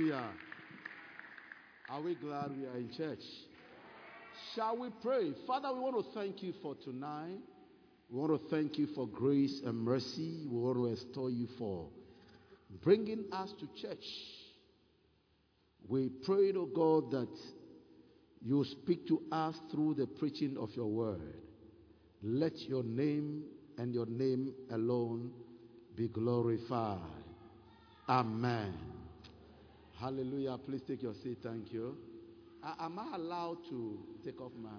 Hallelujah. Are we glad we are in church? Shall we pray? Father, we want to thank you for tonight. We want to thank you for grace and mercy. We want to extol you for bringing us to church. We pray, oh God, that you speak to us through the preaching of your word. Let your name and your name alone be glorified. Amen. Hallelujah. Please take your seat. Thank you. Uh, am I allowed to take off my.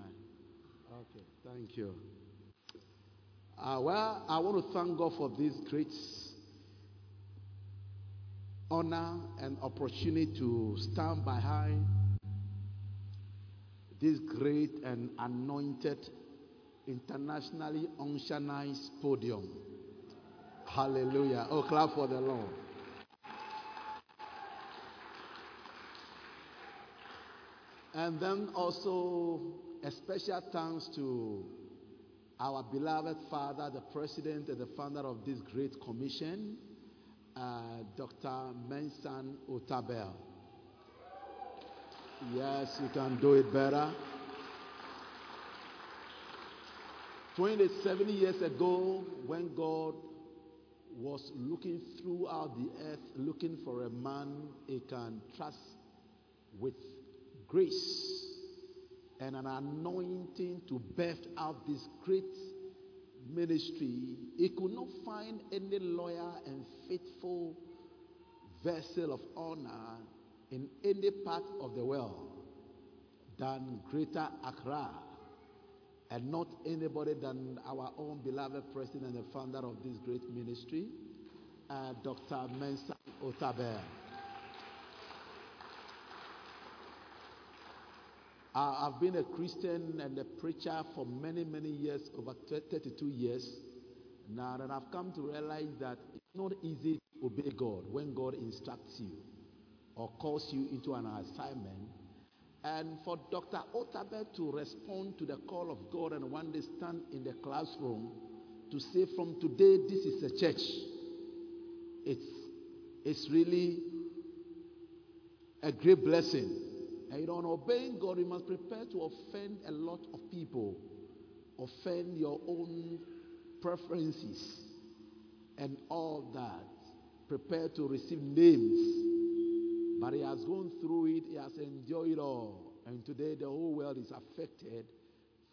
Okay. Thank you. Uh, well, I want to thank God for this great honor and opportunity to stand behind this great and anointed, internationally unctionized podium. Hallelujah. Oh, clap for the Lord. And then also a special thanks to our beloved father, the president and the founder of this great commission, uh, Dr. Mensa Otabil. Yes, you can do it better. 27 years ago, when God was looking throughout the earth, looking for a man he can trust with grace and an anointing to birth out this great ministry, he could not find any loyal and faithful vessel of honor in any part of the world than Greater Accra, and not anybody than our own beloved president and the founder of this great ministry, uh, Dr. Mensa I've been a Christian and a preacher for many, many years, over 32 years now, and I've come to realize that it's not easy to obey God when God instructs you or calls you into an assignment. And for Dr. Otabil to respond to the call of God and one day stand in the classroom to say, From today, this is a church, it's, it's really a great blessing. And you obeying God, you must prepare to offend a lot of people, offend your own preferences, and all that. Prepare to receive names. But he has gone through it, he has enjoyed it all. And today, the whole world is affected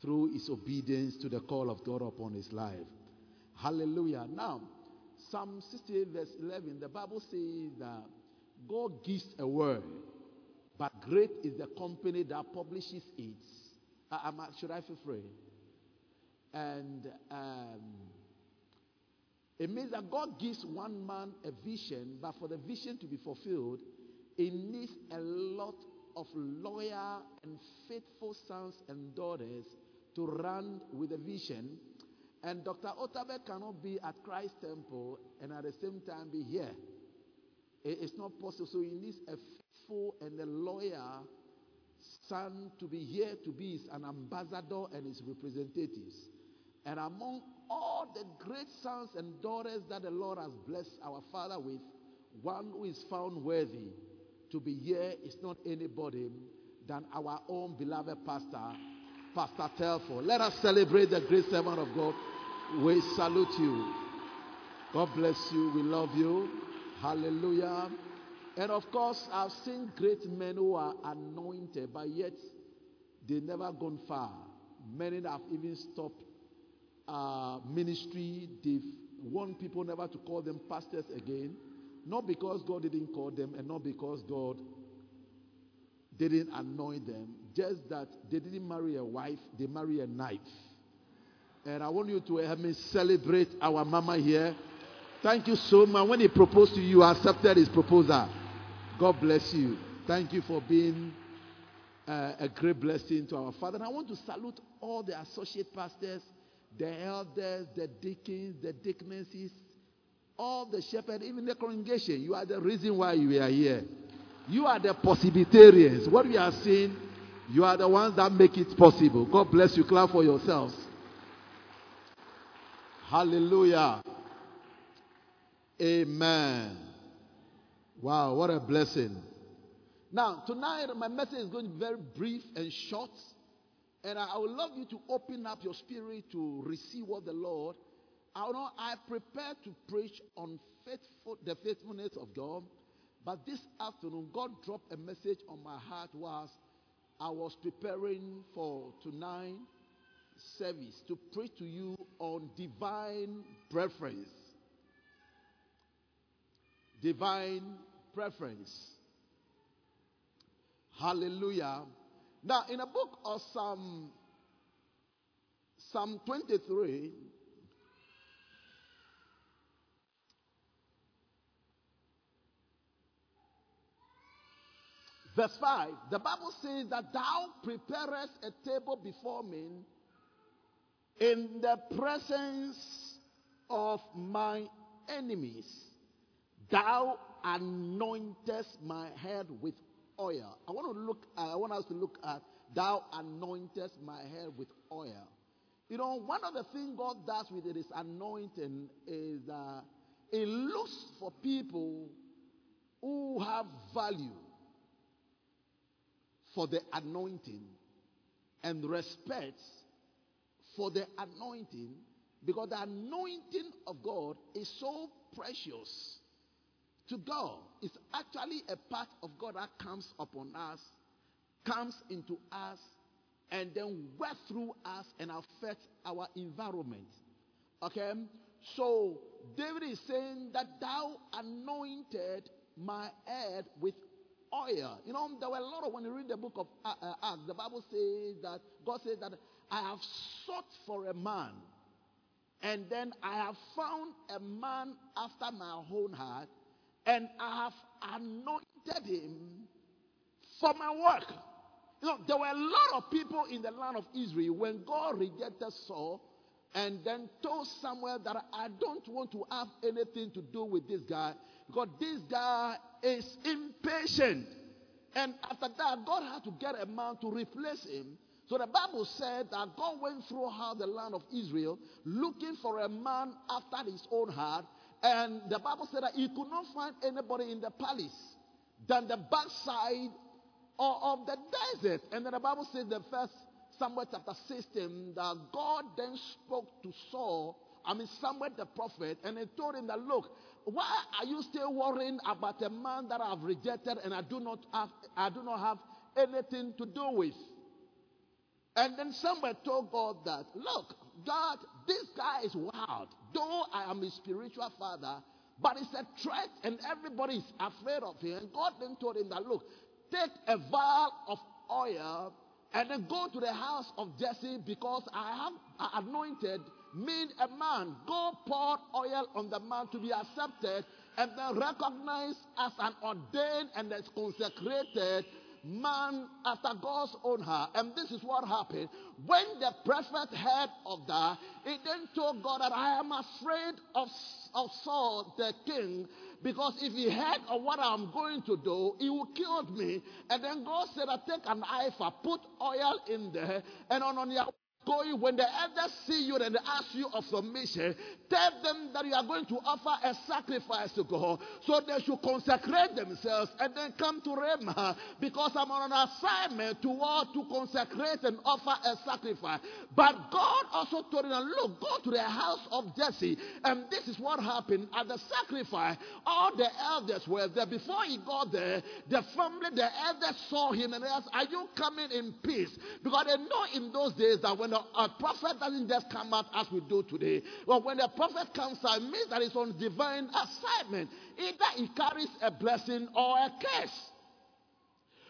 through his obedience to the call of God upon his life. Hallelujah. Now, Psalm 68, verse 11, the Bible says that God gives a word great is the company that publishes it. Uh, should I feel free? And um, it means that God gives one man a vision, but for the vision to be fulfilled, it needs a lot of loyal and faithful sons and daughters to run with the vision. And Dr. Otabil cannot be at Christ Temple and at the same time be here. It's not possible. So he needs a faithful and a lawyer son to be here to be an ambassador and his representatives. And among all the great sons and daughters that the Lord has blessed our father with, one who is found worthy to be here is not anybody than our own beloved pastor, Pastor Telford. Let us celebrate the great servant of God. We salute you. God bless you. We love you. Hallelujah. And of course, I've seen great men who are anointed, but yet they never gone far. Many have even stopped uh, ministry. They've warned people never to call them pastors again. Not because God didn't call them, and not because God didn't anoint them. Just that they didn't marry a wife, they marry a knife. And I want you to help me celebrate our mama here. Thank you so much. When he proposed to you, accepted his proposal. God bless you. Thank you for being uh, a great blessing to our Father. And I want to salute all the associate pastors, the elders, the deacons, the deaconesses, all the shepherds, even the congregation. You are the reason why we are here. You are the possibilitarians. What we are saying, you are the ones that make it possible. God bless you. Clap for yourselves. Hallelujah. Amen. Wow, what a blessing. Now, tonight, my message is going to be very brief and short. And I would love you to open up your spirit to receive what the Lord. I know I prepared to preach on faithful, the faithfulness of God. But this afternoon, God dropped a message on my heart whilst I was preparing for tonight service to preach to you on divine preference. Divine preference. Hallelujah. Now, in a book of Psalm, Psalm 23, verse 5, the Bible says that thou preparest a table before me in the presence of my enemies. Thou anointest my head with oil. I want to look. I want us to look at thou anointest my head with oil. You know, one of the things God does with it is anointing is uh, it looks for people who have value for the anointing and respect for the anointing because the anointing of God is so precious to God. It's actually a part of God that comes upon us, comes into us, and then works through us and affects our environment. Okay? So David is saying that thou anointed my head with oil. You know, there were a lot of when you read the book of uh, uh, Acts, the Bible says that God says that I have sought for a man, and then I have found a man after my own heart, and I have anointed him for my work. You know, there were a lot of people in the land of Israel when God rejected Saul and then told Samuel that I don't want to have anything to do with this guy because this guy is impatient. And after that, God had to get a man to replace him. So the Bible said that God went throughout the land of Israel looking for a man after his own heart and the Bible said that he could not find anybody in the palace than the backside or of, the desert. And then the Bible said the first Samuel chapter 16 that God then spoke to Saul, I mean Samuel the prophet, and he told him that look, why are you still worrying about a man that I have rejected and I do not have I do not have anything to do with? And then somebody told God that, look, God, this guy is wild. Though I am his spiritual father, but it's a threat and everybody is afraid of him. And God then told him that, look, take a vial of oil and then go to the house of Jesse because I have anointed me a man. Go pour oil on the man to be accepted and then recognized as an ordained and as consecrated man after God's own heart. And this is what happened. When the prophet heard of that, he then told God that I am afraid of, of Saul, the king, because if he heard of what I'm going to do, he will kill me. And then God said, I take an ephah, put oil in there, and on, on your going, when the elders see you and ask you of submission, tell them that you are going to offer a sacrifice to God. So they should consecrate themselves and then come to Ramah because I'm on an assignment to what? To consecrate and offer a sacrifice. But God also told him, look, go to the house of Jesse. And this is what happened at the sacrifice. All the elders were there. Before he got there, the family, the elders saw him and asked, are you coming in peace? Because they know in those days that when a prophet doesn't just come out as we do today. But when a prophet comes out, it means that it's on divine assignment. Either he carries a blessing or a curse.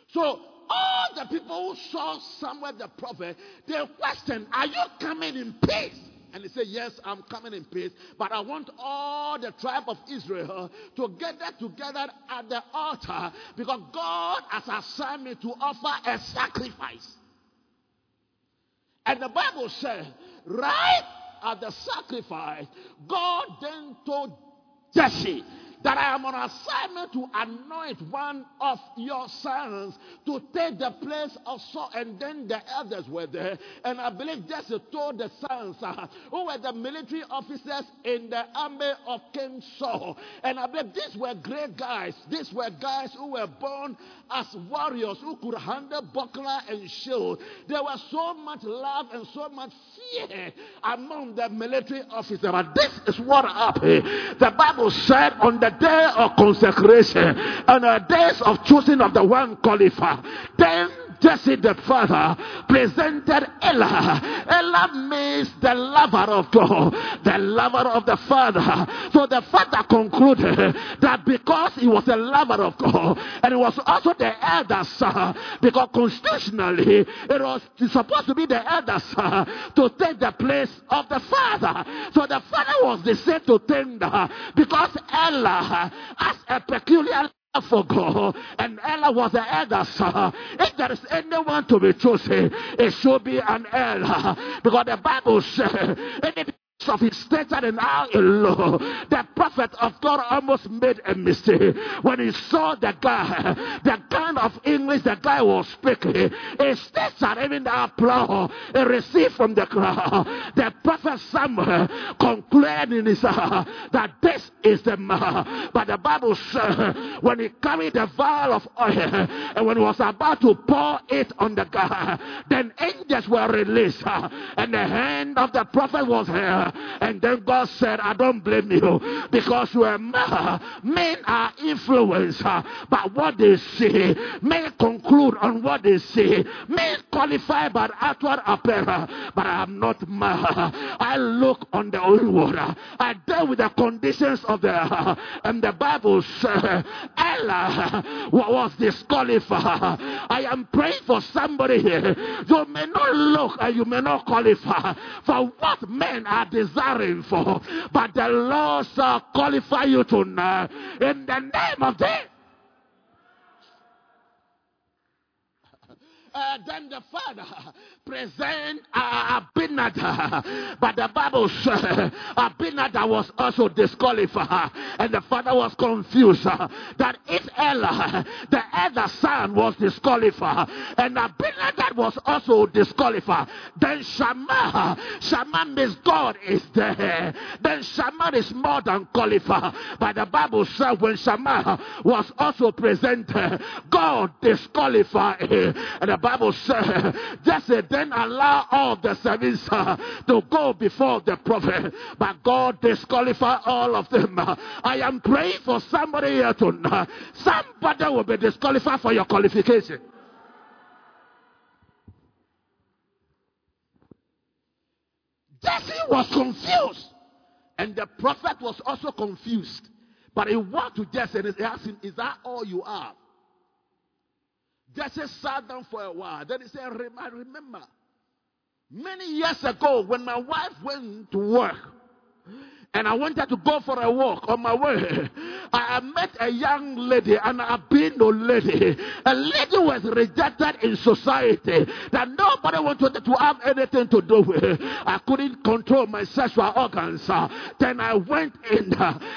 So all the people who saw somewhere the prophet, they questioned, Are you coming in peace? And he said, Yes, I'm coming in peace. But I want all the tribe of Israel to gather together at the altar because God has assigned me to offer a sacrifice. And the Bible says, right at the sacrifice, God then told Jesse that I am on assignment to anoint one of your sons to take the place of Saul. And then the elders were there. And I believe Jesse told the sons uh, who were the military officers in the army of King Saul. And I believe these were great guys. These were guys who were born as warriors who could handle buckler and shield. There was so much love and so much fear among the military officers. But this is what happened. The Bible said on the day of consecration, and a days of choosing of the one qualified, then Jesse the father presented Ella. Ella means the lover of God, the lover of the father. So the father concluded that because he was a lover of God and he was also the elder son, because constitutionally it was supposed to be the elder son to take the place of the father. So the father was decided to think that because Ella has a peculiar for God, and Ella was the elder son. If there is anyone to be chosen, it should be an Ella. Because the Bible says, of his stature and how low. The prophet of God almost made a mistake when he saw the guy, the kind of English the guy was speaking. His stature, even the applause he received from the crowd. The prophet Samuel concluded in his heart that this is the man. But the Bible says when he carried the vial of oil and when he was about to pour it on the guy, then angels were released uh, and the hand of the prophet was and then God said, I don't blame you because you are men. Are influenced by what they see. Men conclude on what they see. Men qualify by outward appearance. But I am not man. I look on the old water. I deal with the conditions of the and the Bible says Ella was disqualified. I am praying for somebody here. You may not look and you may not qualify for what men are desiring for, but the Lord shall qualify you to know in the name of Jesus. Uh, then the father present uh, Abinadab. But the Bible says Abinadab was also disqualified. And the father was confused uh, that if Ella, the other son, was disqualified, and Abinadab was also disqualified, then Shammah, Shammah means God is there. Then Shammah is more than qualified. But the Bible says when Shammah was also presented, God disqualified. And the Bible says, just a then allow all the servants uh, to go before the prophet. But God disqualify all of them. I am praying for somebody here tonight. Somebody will be disqualified for your qualification. Jesse was confused. And the prophet was also confused. But he went to Jesse and he asked him, Is that all you have? Jesse sat down for a while. Then he said, I remember many years ago when my wife went to work and I wanted to go for a walk on my way. I met a young lady, an albino lady. A lady was rejected in society that nobody wanted to have anything to do with. I couldn't control my sexual organs. Then I went in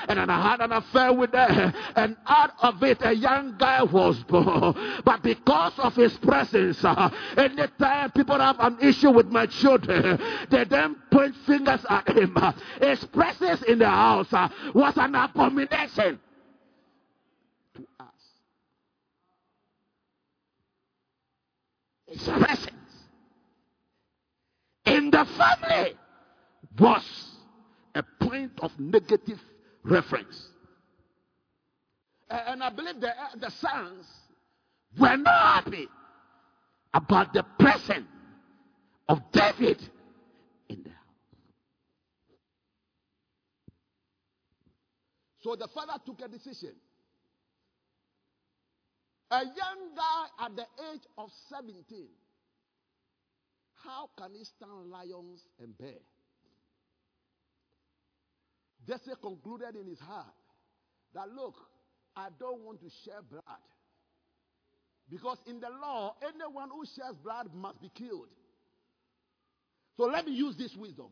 and I had an affair with her. And out of it, a young guy was born. But because of his presence, uh, anytime people have an issue with my children, they then point fingers at him. His presence in the house uh, was an abomination to us. His presence in the family was a point of negative reference. And I believe the, uh, the sons were not happy about the presence of David in the house. So the father took a decision. A young guy at the age of 17, how can he stand lions and bear? Jesse concluded in his heart that, look, I don't want to share blood. Because in the law, anyone who shares blood must be killed. So let me use this wisdom.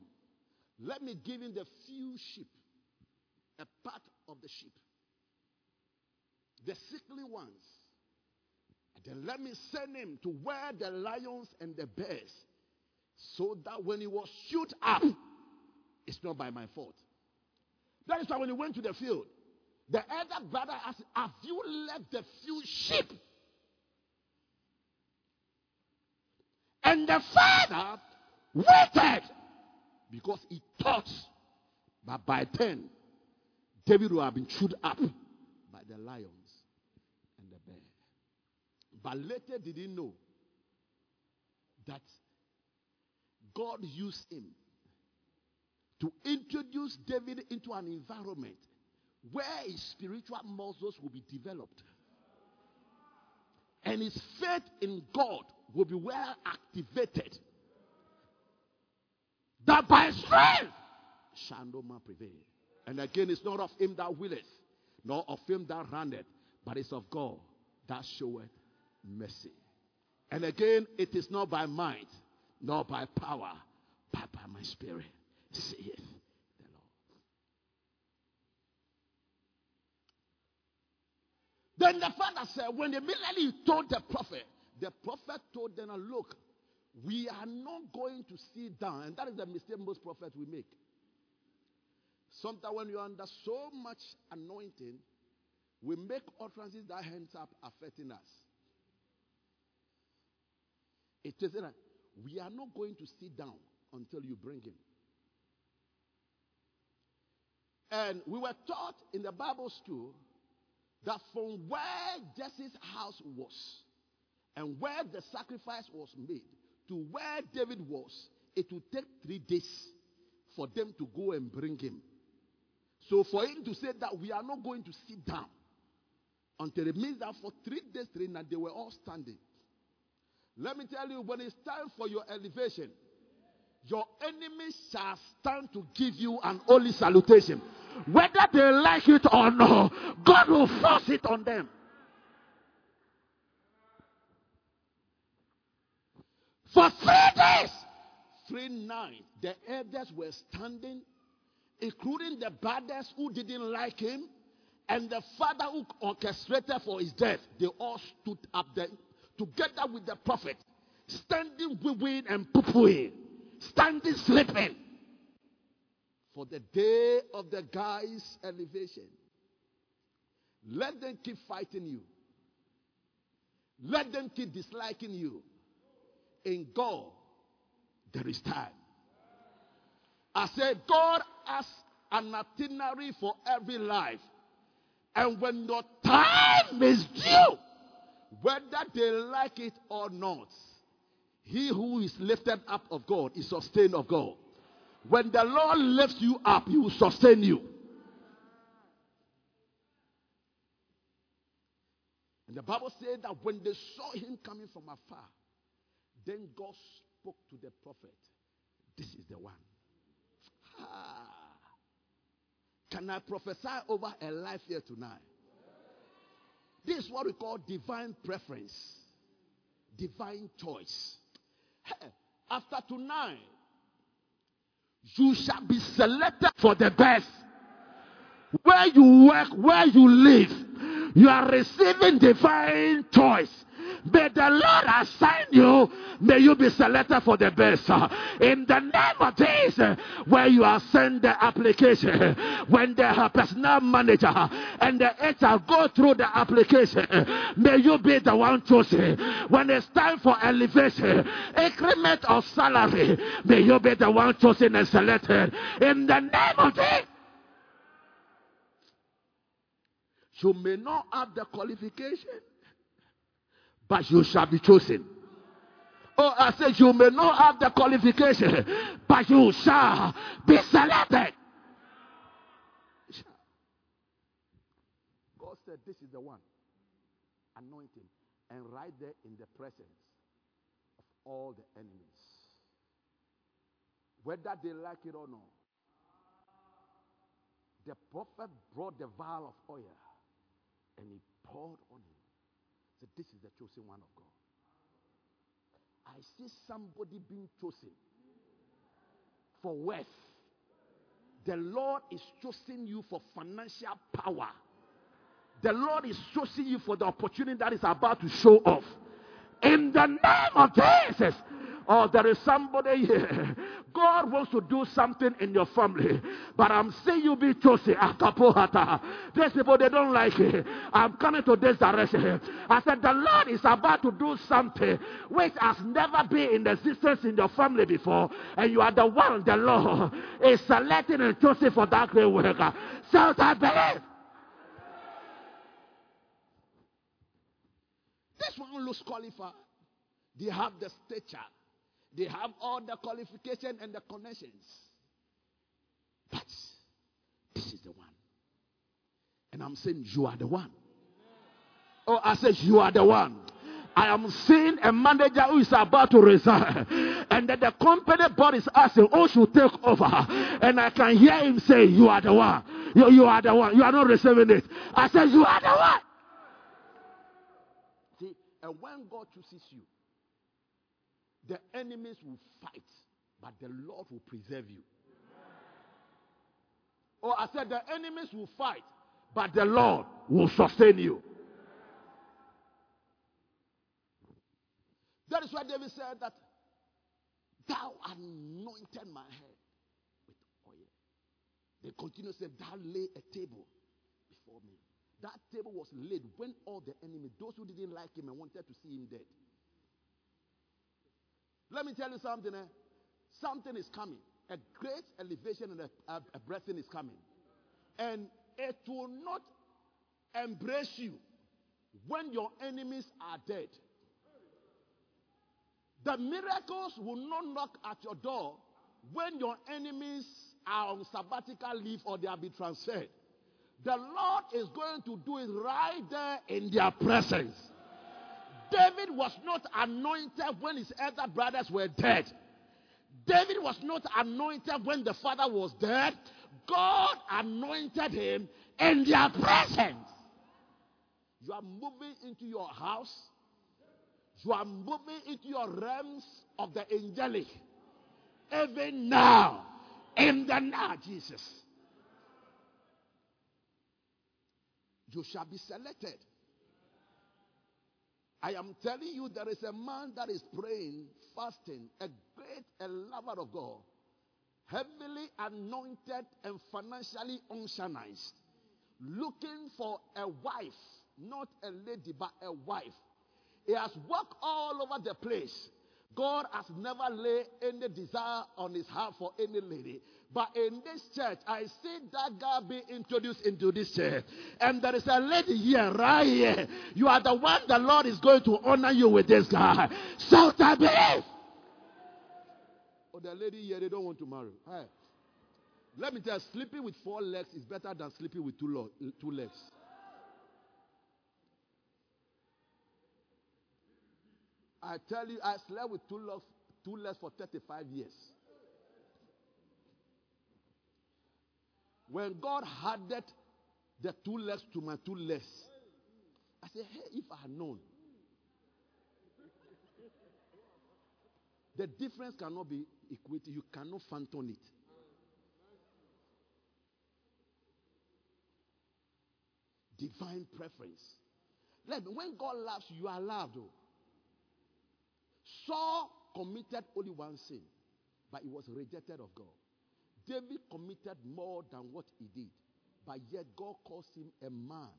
Let me give him the few sheep, a part of the sheep. the sickly ones. And then let me send him to where the lions and the bears, so that when he was shoot up, it's not by my fault. That is why when he went to the field, the elder brother asked, Have you left the few sheep? And the father waited because he thought that by 10, David would have been chewed up by the lions and the bear. But later did he know that God used him to introduce David into an environment where his spiritual muscles will be developed. And his faith in God will be well activated. That by strength shall no man prevail. And again, it's not of him that willeth, nor of him that runneth, but it's of God that showeth mercy. And again, it is not by might, nor by power, but by my spirit, saith the Lord. Then the father said, when immediately he told the prophet, the prophet told them, Look, we are not going to sit down. And that is the mistake most prophets will make. Sometimes when you're under so much anointing, we make utterances that ends up affecting us. It is that we are not going to sit down until you bring him. And we were taught in the Bible school that from where Jesse's house was and where the sacrifice was made to where David was, it would take three days for them to go and bring him. So for him to say that we are not going to sit down until it means that for three days, three nights, they were all standing. Let me tell you, when it's time for your elevation, your enemies shall stand to give you an holy salutation. Whether they like it or not, God will force it on them. For three days, three nights, the elders were standing, including the brothers who didn't like him, and the father who orchestrated for his death. They all stood up there together with the prophet, standing weeping and pooing, standing sleeping for the day of the guy's elevation. Let them keep fighting you. Let them keep disliking you in God, there is time. I said, God has an itinerary for every life. And when your time is due, whether they like it or not, he who is lifted up of God is sustained of God. When the Lord lifts you up, he will sustain you. And the Bible said that when they saw him coming from afar, then God spoke to the prophet. This is the one. Ah. Can I prophesy over a life here tonight? This is what we call divine preference, divine choice. After tonight, you shall be selected for the best. Where you work, where you live, you are receiving divine choice. May the Lord assign you. May you be selected for the best. In the name of Jesus, where you are sent the application, when the personal manager and the HR go through the application, may you be the one chosen. When it's time for elevation, increment of salary, may you be the one chosen and selected. In the name of Jesus. You may not have the qualification but you shall be chosen. Oh, I said you may not have the qualification, but you shall be selected. God said, This is the one. Anointing. And right there in the presence of all the enemies. Whether they like it or not. The prophet brought the vial of oil and he poured on him. This is the chosen one of God. I see somebody being chosen for wealth. The Lord is choosing you for financial power. the Lord is choosing you for the opportunity that is about to show off. In the name of Jesus. Oh, there is somebody here. God wants to do something in your family. But I'm saying you be chosen. Ah, These people, they don't like it. I'm coming to this direction. I said, the Lord is about to do something which has never been in existence in your family before. And you are the one the Lord is selecting and choosing for that great work. So I believe. This one looks qualified. They have the stature. They have all the qualification and the connections. But this is the one. And I'm saying you are the one. Oh, I said you are the one. I am seeing a manager who is about to resign. And then the company board is asking, who should take over? And I can hear him say, You are the one. You, you are the one. You are not receiving it. I said, You are the one. See, and when God chooses you, the enemies will fight, but the Lord will preserve you. Oh, I said the enemies will fight, but the Lord will sustain you. That is why David said that thou anointed my head with oil. They continue to say, Thou lay a table before me. That table was laid when all the enemy, those who didn't like him and wanted to see him dead, let me tell you something. Eh? Something is coming. A great elevation and a, a, a blessing is coming. And it will not embrace you when your enemies are dead. The miracles will not knock at your door when your enemies are on sabbatical leave or they have been transferred. The Lord is going to do it right there in their presence. David was not anointed when his elder brothers were dead. David was not anointed when the father was dead. God anointed him in their presence. You are moving into your house. You are moving into your realms of the angelic. Even now, in the now, Jesus, you shall be selected. I am telling you, there is a man that is praying, fasting, a great a lover of God, heavily anointed and financially unshanized, looking for a wife, not a lady, but a wife. He has walked all over the place. God has never laid any desire on his heart for any lady. But in this church, I see that guy being introduced into this church. And there is a lady here, right here. You are the one the Lord is going to honor you with this guy. So I believe. Oh, the lady here, they don't want to marry. Hey. Let me tell you, sleeping with four legs is better than sleeping with two, lo- two legs. I tell you, I slept with two two legs for 35 years. When God added the two legs to my two legs, I said, hey, if I had known. The difference cannot be equated. You cannot phantom it. Divine preference. Me, when God loves you, you are loved. Though. Saul committed only one sin, but he was rejected of God. David committed more than what he did, but yet God calls him a man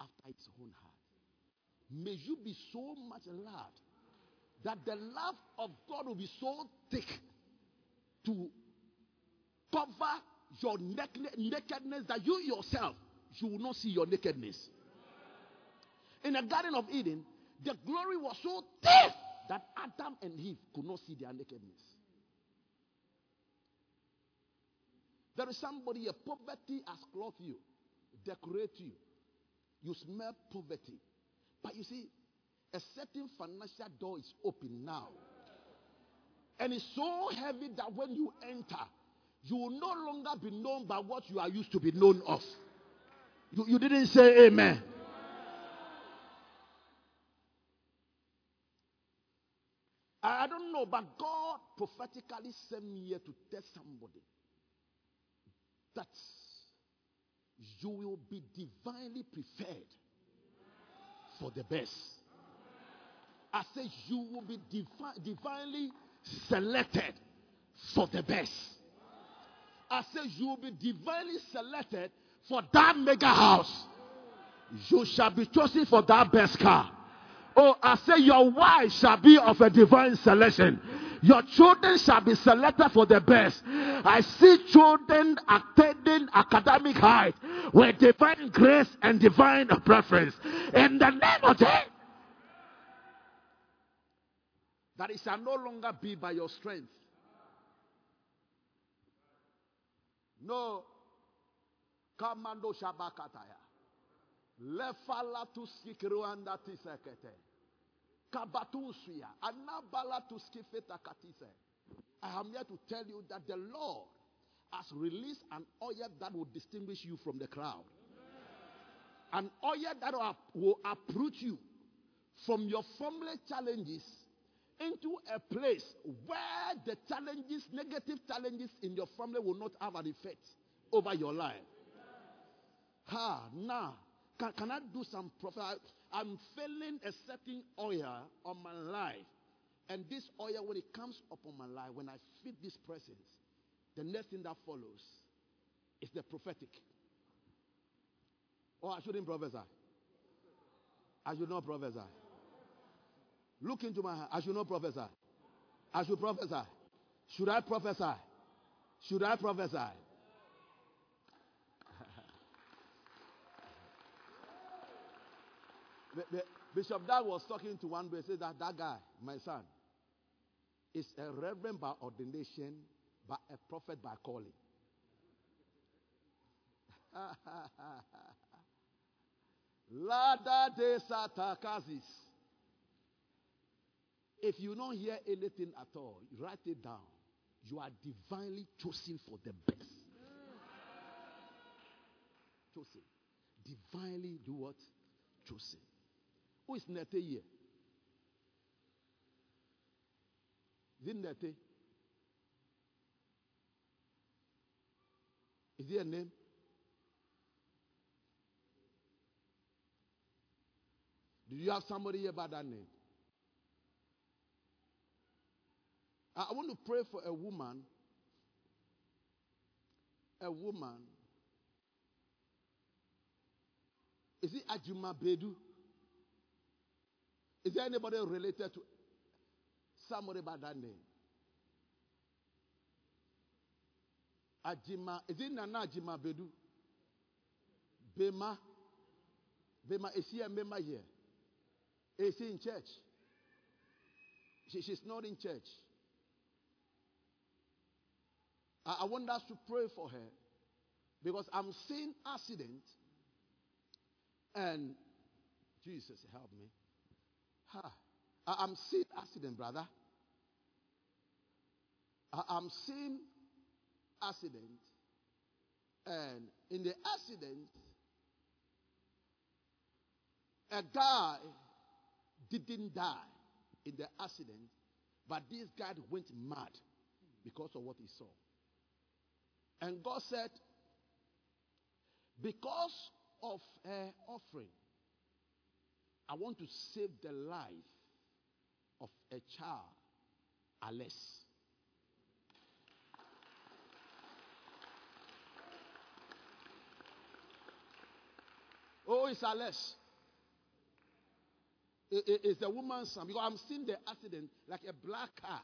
after his own heart. May you be so much loved that the love of God will be so thick to cover your nakedness that you yourself you will not see your nakedness. In the Garden of Eden, the glory was so thick that Adam and Eve could not see their nakedness. There is somebody here, poverty has clothed you, decorate you. You smell poverty. But you see, a certain financial door is open now. And it's so heavy that when you enter, you will no longer be known by what you are used to be known of. You, you didn't say amen. I don't know, but God prophetically sent me here to tell somebody that you will be divinely preferred for the best. I say you will be divi- divinely selected for the best. I say you will be divinely selected for that mega house. You shall be chosen for that best car. Oh, I say your wife shall be of a divine selection. Your children shall be selected for the best. I see children attending academic height with divine grace and divine preference. In the name of Jesus. That it shall no longer be by your strength. No. Kamando Shabakataya. Lefala tu skikiruanda tisekete. Kabatusuya. Anabala tu skifeta katise. I am here to tell you that the Lord has released an oil that will distinguish you from the crowd. An oil that will uproot you from your family challenges into a place where the challenges, negative challenges in your family will not have an effect over your life. Ha, now, can, can I do some prophet? I'm feeling a certain oil on my life. And this oil, when it comes upon my life, when I feel this presence, the next thing that follows is the prophetic. Oh, I shouldn't prophesy. I should not prophesy. Look into my heart. I should not prophesy. I should prophesy. Should I prophesy? Should I prophesy? Bishop Dad was talking to one boy. Said that that guy, my son, is a reverend by ordination, but a prophet by calling. Lada de satakazis. If you don't hear anything at all, write it down. You are divinely chosen for the best. Chosen. Divinely do what? Chosen. Who is Nete here? Is it Nete? Is there a name? Do you have somebody here by that name? I want to pray for a woman. A woman. Is it Ajuma Bedu? Is there anybody related to somebody by that name? Ajima. Is it Nana Ajima Bedu? Bema. Bema. Is she a member here? Is he in church? She, she's not in church. I, I want us to pray for her because I'm seeing accident and Jesus help me. Ha. I, am seeing accident, brother. I, I'm seeing accident and in the accident a guy didn't die in the accident, but this guy went mad because of what he saw. And God said, Because of her offering, I want to save the life of a child, Alice. Oh, it's Alice. it's a woman's son because I'm seeing the accident like a black car.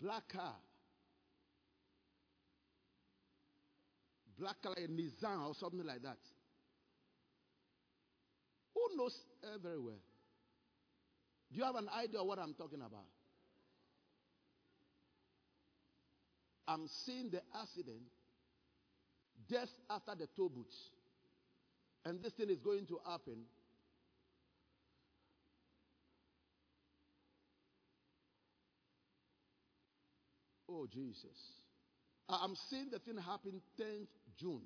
Black car. black color, a Nissan or something like that. Who knows her very well? Do you have an idea what I'm talking about? I'm seeing the accident just after the toll booth. And this thing is going to happen. Oh, Jesus. I'm seeing the thing happen 10th June.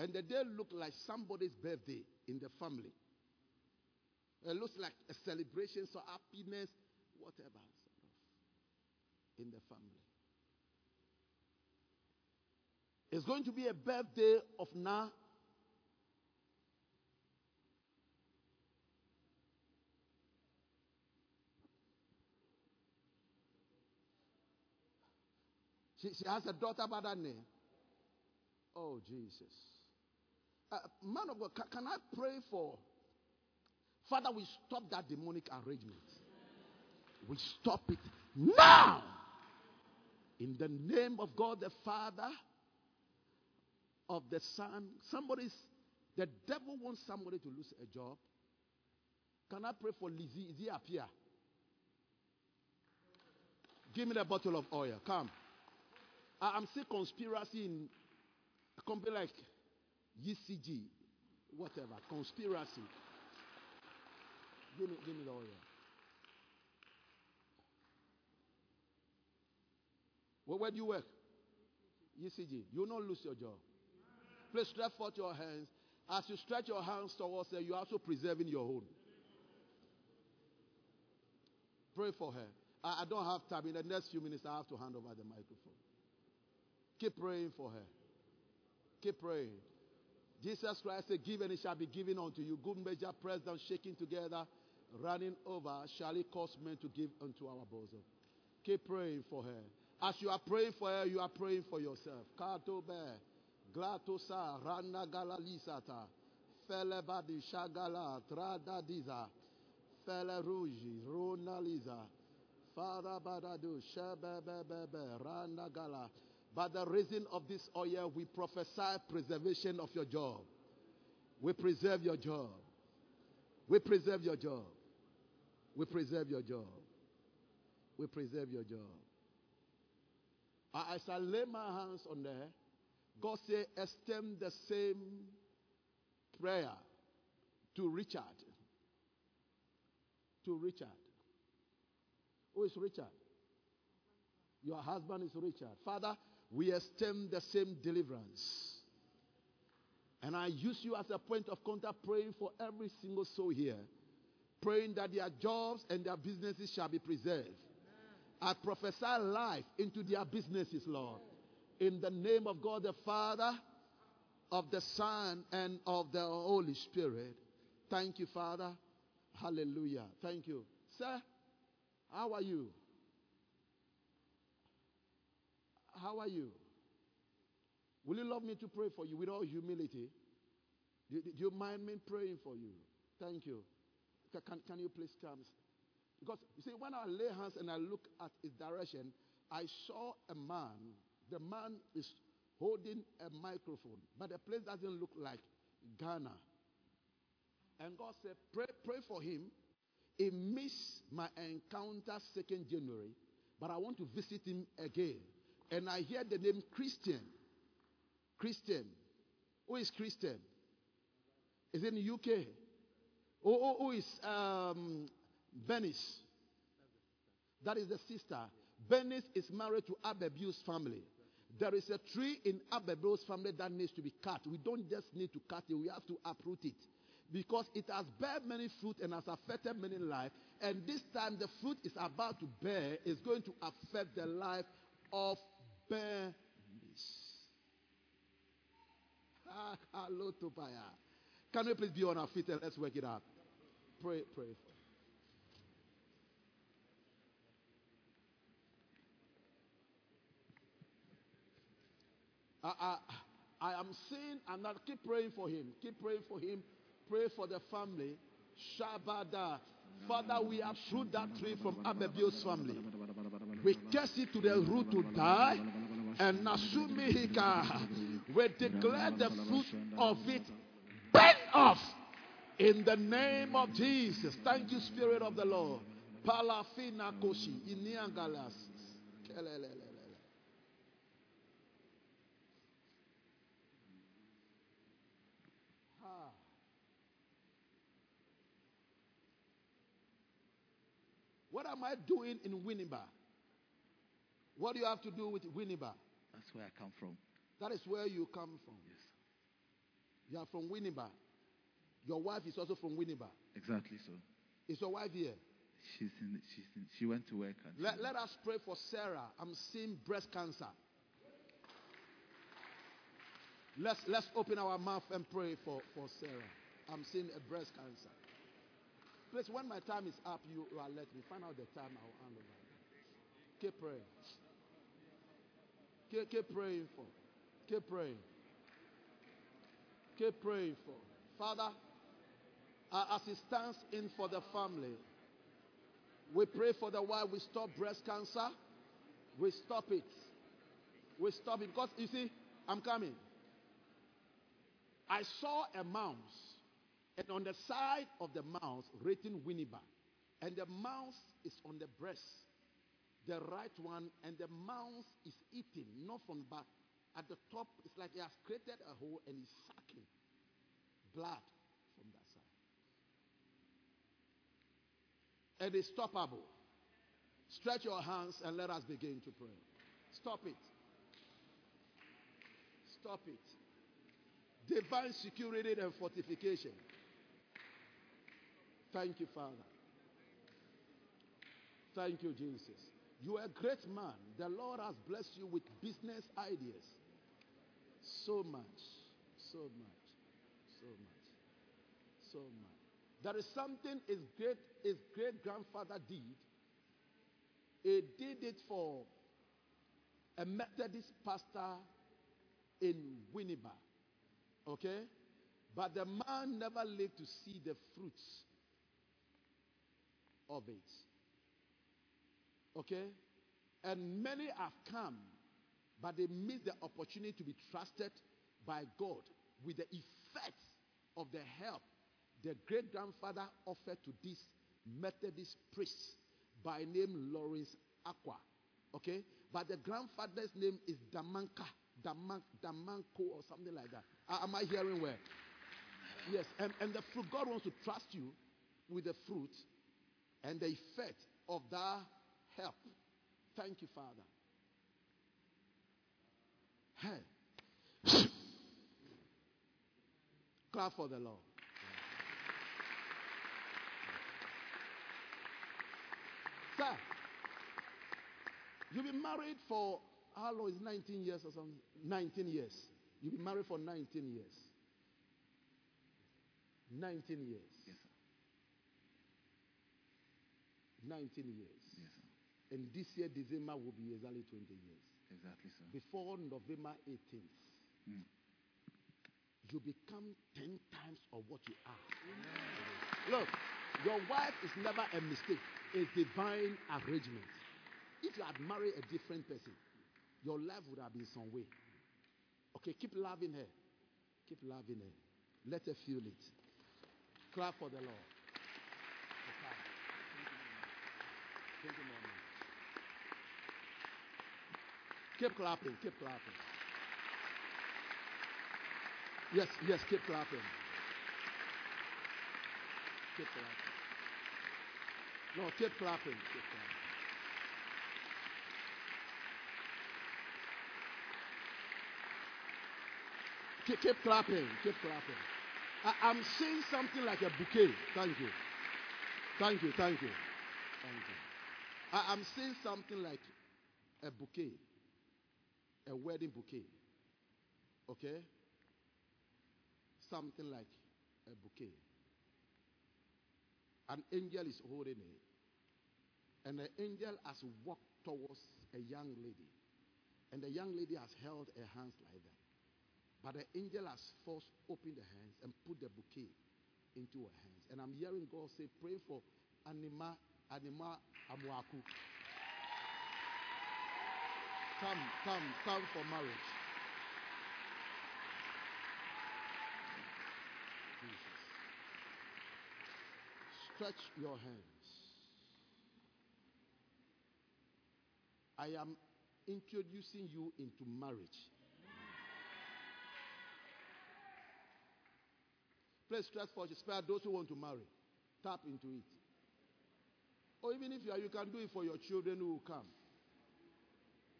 And the day looked like somebody's birthday in the family. It looks like a celebration, so happiness, whatever, sort of, in the family. It's going to be a birthday of Na. She, she has a daughter by that name. Oh, Jesus. Uh, man of God, can, can I pray for? Father, we stop that demonic arrangement. We stop it now. In the name of God the Father, of the Son. Somebody's, the devil wants somebody to lose a job. Can I pray for Lizzie? Is he up here? Give me the bottle of oil. Come. I, am seeing conspiracy in a company like UCG, whatever. Conspiracy. Give me, give me the oil. Well, where do you work? UCG. You will not lose your job. Please stretch forth your hands. As you stretch your hands towards her, you're also preserving your own. Pray for her. I, I don't have time. In the next few minutes, I have to hand over the microphone. Keep praying for her. Keep praying. Jesus Christ said, Give and it shall be given unto you. Good measure, pressed down, shaking together, running over, shall it cause men to give unto our bosom. Keep praying for her. As you are praying for her, you are praying for yourself. Katobe, glatosa, randa galalisata, felebadi shagala, trada diza, fele ruji, rona badadu, shebebebebe, randa gala. By the reason of this oil, we prophesy preservation of your job. We preserve your job. We preserve your job. We preserve your job. We preserve your job. As I lay my hands on there, God say, extend the same prayer to Richard. To Richard. Who is Richard? Your husband is Richard. Father, we extend the same deliverance. And I use you as a point of contact, praying for every single soul here, praying that their jobs and their businesses shall be preserved. I prophesy life into their businesses, Lord. In the name of God the Father, of the Son, and of the Holy Spirit. Thank you, Father. Hallelujah. Thank you. Sir, how are you? How are you? Will you love me to pray for you with all humility? Do, do you mind me praying for you? Thank you. Can, can you please come? Because you see, when I lay hands and I look at his direction, I saw a man. The man is holding a microphone, but the place doesn't look like Ghana. And God said, pray, pray for him. He missed my encounter 2nd January, but I want to visit him again and I hear the name Christian. Christian. Who is Christian? Is in the UK? Who, who, who is um, Benis? That is the sister. Benis is married to Abebu's family. There is a tree in Abebu's family that needs to be cut. We don't just need to cut it, we have to uproot it. Because it has bear many fruit and has affected many lives. And this time the fruit is about to bear is going to affect the life of Topaya. Can we please be on our feet and let's work it out? Pray, pray. I, I, I am seeing and I keep praying for him. Keep praying for him. Pray for the family. Shabada. Father, we uproot that tree from Abebu's family. We curse it to the root to die. And Nasumihika, we declare the fruit of it off in the name of Jesus. Thank you, Spirit of the Lord. Palafina koshi iniangalas. What am I doing in Winneba? What do you have to do with Winneba? That's where I come from. That is where you come from. Yes. You are from Winneba. Your wife is also from Winneba. Exactly so. Is your wife here? She's in. She's in. She went to work. And let, let us pray for Sarah. I'm seeing breast cancer. Let's let's open our mouth and pray for, for Sarah. I'm seeing a breast cancer. Please, when my time is up, you, you are let me find out the time I'll hand over. Keep praying. Keep, keep praying for. Keep praying. Keep praying for. Father, uh, as stands in for the family, we pray for the while we stop breast cancer. We stop it. We stop it. Because you see, I'm coming. I saw a mouse, and on the side of the mouse, written Winneba. And the mouse is on the breast, the right one, and the mouse is eating, not from back. At the top, it's like he has created a hole and he's sucking blood from that side. It is stoppable. Stretch your hands and let us begin to pray. Stop it. Stop it divine security and fortification. Thank you, Father. Thank you, Jesus. You are a great man. The Lord has blessed you with business ideas. So much, so much, so much, so much. There is something his great his great grandfather did. He did it for a Methodist pastor in Winneba. Okay? But the man never lived to see the fruits of it. Okay? And many have come, but they missed the opportunity to be trusted by God with the effects of the help the great grandfather offered to this Methodist priest by name Lawrence Acquah. Okay? But the grandfather's name is Damanka. Daman, Damanko or something like that. Am I hearing well? Yes, and, and the fruit, God wants to trust you with the fruit and the effect of that help. Thank you, Father. Hey. Clap for the Lord. Sir, you've been married for how long is 19 years or something? 19 years. You've been married for 19 years. 19 years. Yes, sir. 19 years. Yes, sir. And this year, December, will be exactly 20 years. Exactly, sir. Before November 18th, Mm. you become 10 times of what you are. Look, your wife is never a mistake, it's divine arrangement. If you had married a different person, your life would have been some way. Okay, keep loving her. Keep loving her. Let her feel it. Clap for the Lord. Thank you, Mama. Keep clapping. Keep clapping. Yes, yes, keep clapping. Keep clapping. No, keep clapping. Keep clapping. Keep, keep clapping. Keep clapping. I, am seeing something like a bouquet. Thank you. Thank you. Thank you. Thank you. I, am seeing something like a bouquet, a wedding bouquet. Okay? Something like a bouquet. An angel is holding it. And the angel has walked towards a young lady. And the young lady has held her hands like that. But the angel has first opened the hands and put the bouquet into her hands. And I'm hearing God say, pray for Anima, Anima Amwaku. Come, come, come for marriage. Jesus. Stretch your hands. I am introducing you into marriage. Please stretch for spare those who want to marry. Tap into it. Or even if you are, you can do it for your children who will come.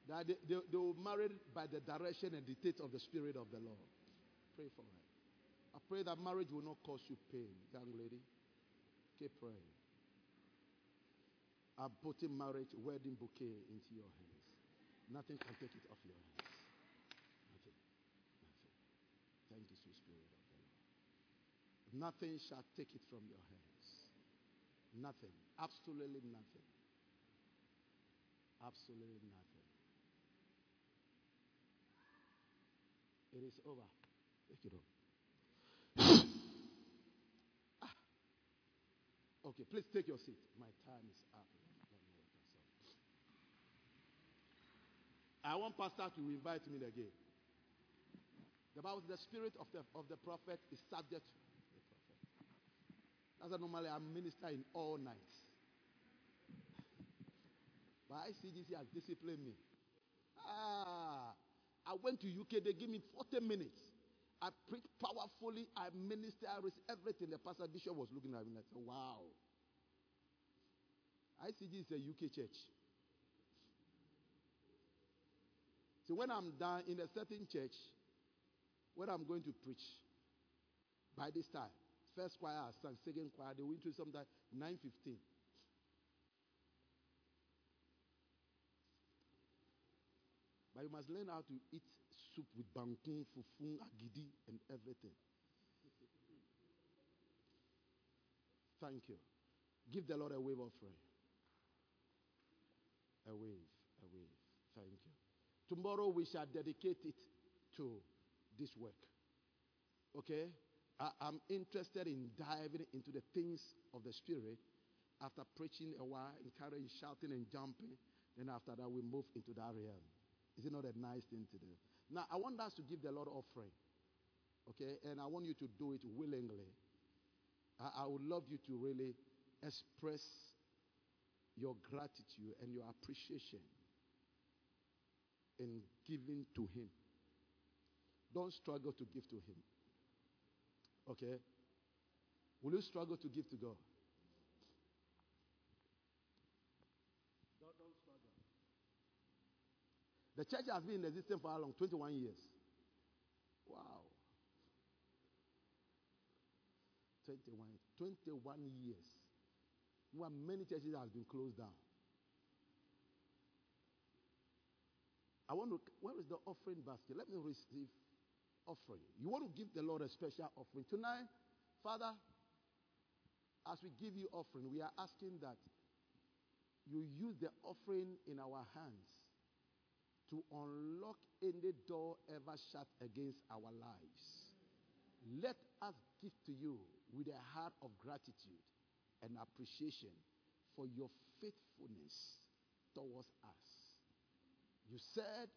That they, they, they will marry by the direction and dictate of the Spirit of the Lord. Pray for her. I pray that marriage will not cause you pain, young lady. Keep praying. I'm putting marriage, wedding bouquet into your hands. Nothing can take it off your hands. Nothing. Nothing. Thank you, sweet spirit of the Lord. Nothing shall take it from your hands. Nothing. Absolutely nothing. Absolutely nothing. It is over. Take it off. Okay, please take your seat. My time is up. I want pastor to invite me again. The Bible the spirit of the, of the prophet is subject to the prophet. That's why normally I minister in all nights. But ICGC has disciplined me. Ah, I went to UK, they gave me 40 minutes. I preach powerfully, I minister, I receive everything. The pastor bishop was looking at me like, wow. ICG is a UK church. So when I'm done in a certain church, when I'm going to preach, by this time, first choir I sang, second choir, they went to something 9.15. But you must learn how to eat soup with banku, fufu, agidi, and everything. Thank you. Give the Lord a wave offering. A wave, a wave. Thank you. Tomorrow we shall dedicate it to this work. Okay? I, am interested in diving into the things of the Spirit after preaching a while, encouraging, shouting, and jumping. Then after that, we move into that realm. Is it not a nice thing to do? Now, I want us to give the Lord offering. Okay? And I want you to do it willingly. I, I would love you to really express your gratitude and your appreciation in giving to Him. Don't struggle to give to Him. Okay? Will you struggle to give to God? Don't, don't struggle. The church has been in existence for how long? 21 years. Wow. 21, 21 years. Well, many churches have been closed down. I want to, where is the offering basket? Let me receive offering. You want to give the Lord a special offering. Tonight, Father, as we give you offering, we are asking that you use the offering in our hands to unlock any door ever shut against our lives. Let us give to you with a heart of gratitude and appreciation for your faithfulness towards us. You said,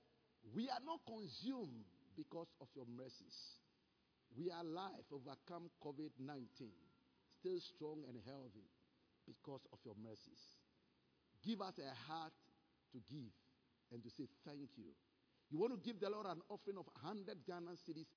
We are not consumed because of your mercies. We are alive, overcome COVID 19, still strong and healthy because of your mercies. Give us a heart to give and to say thank you. You want to give the Lord an offering of 100 Ghana cedis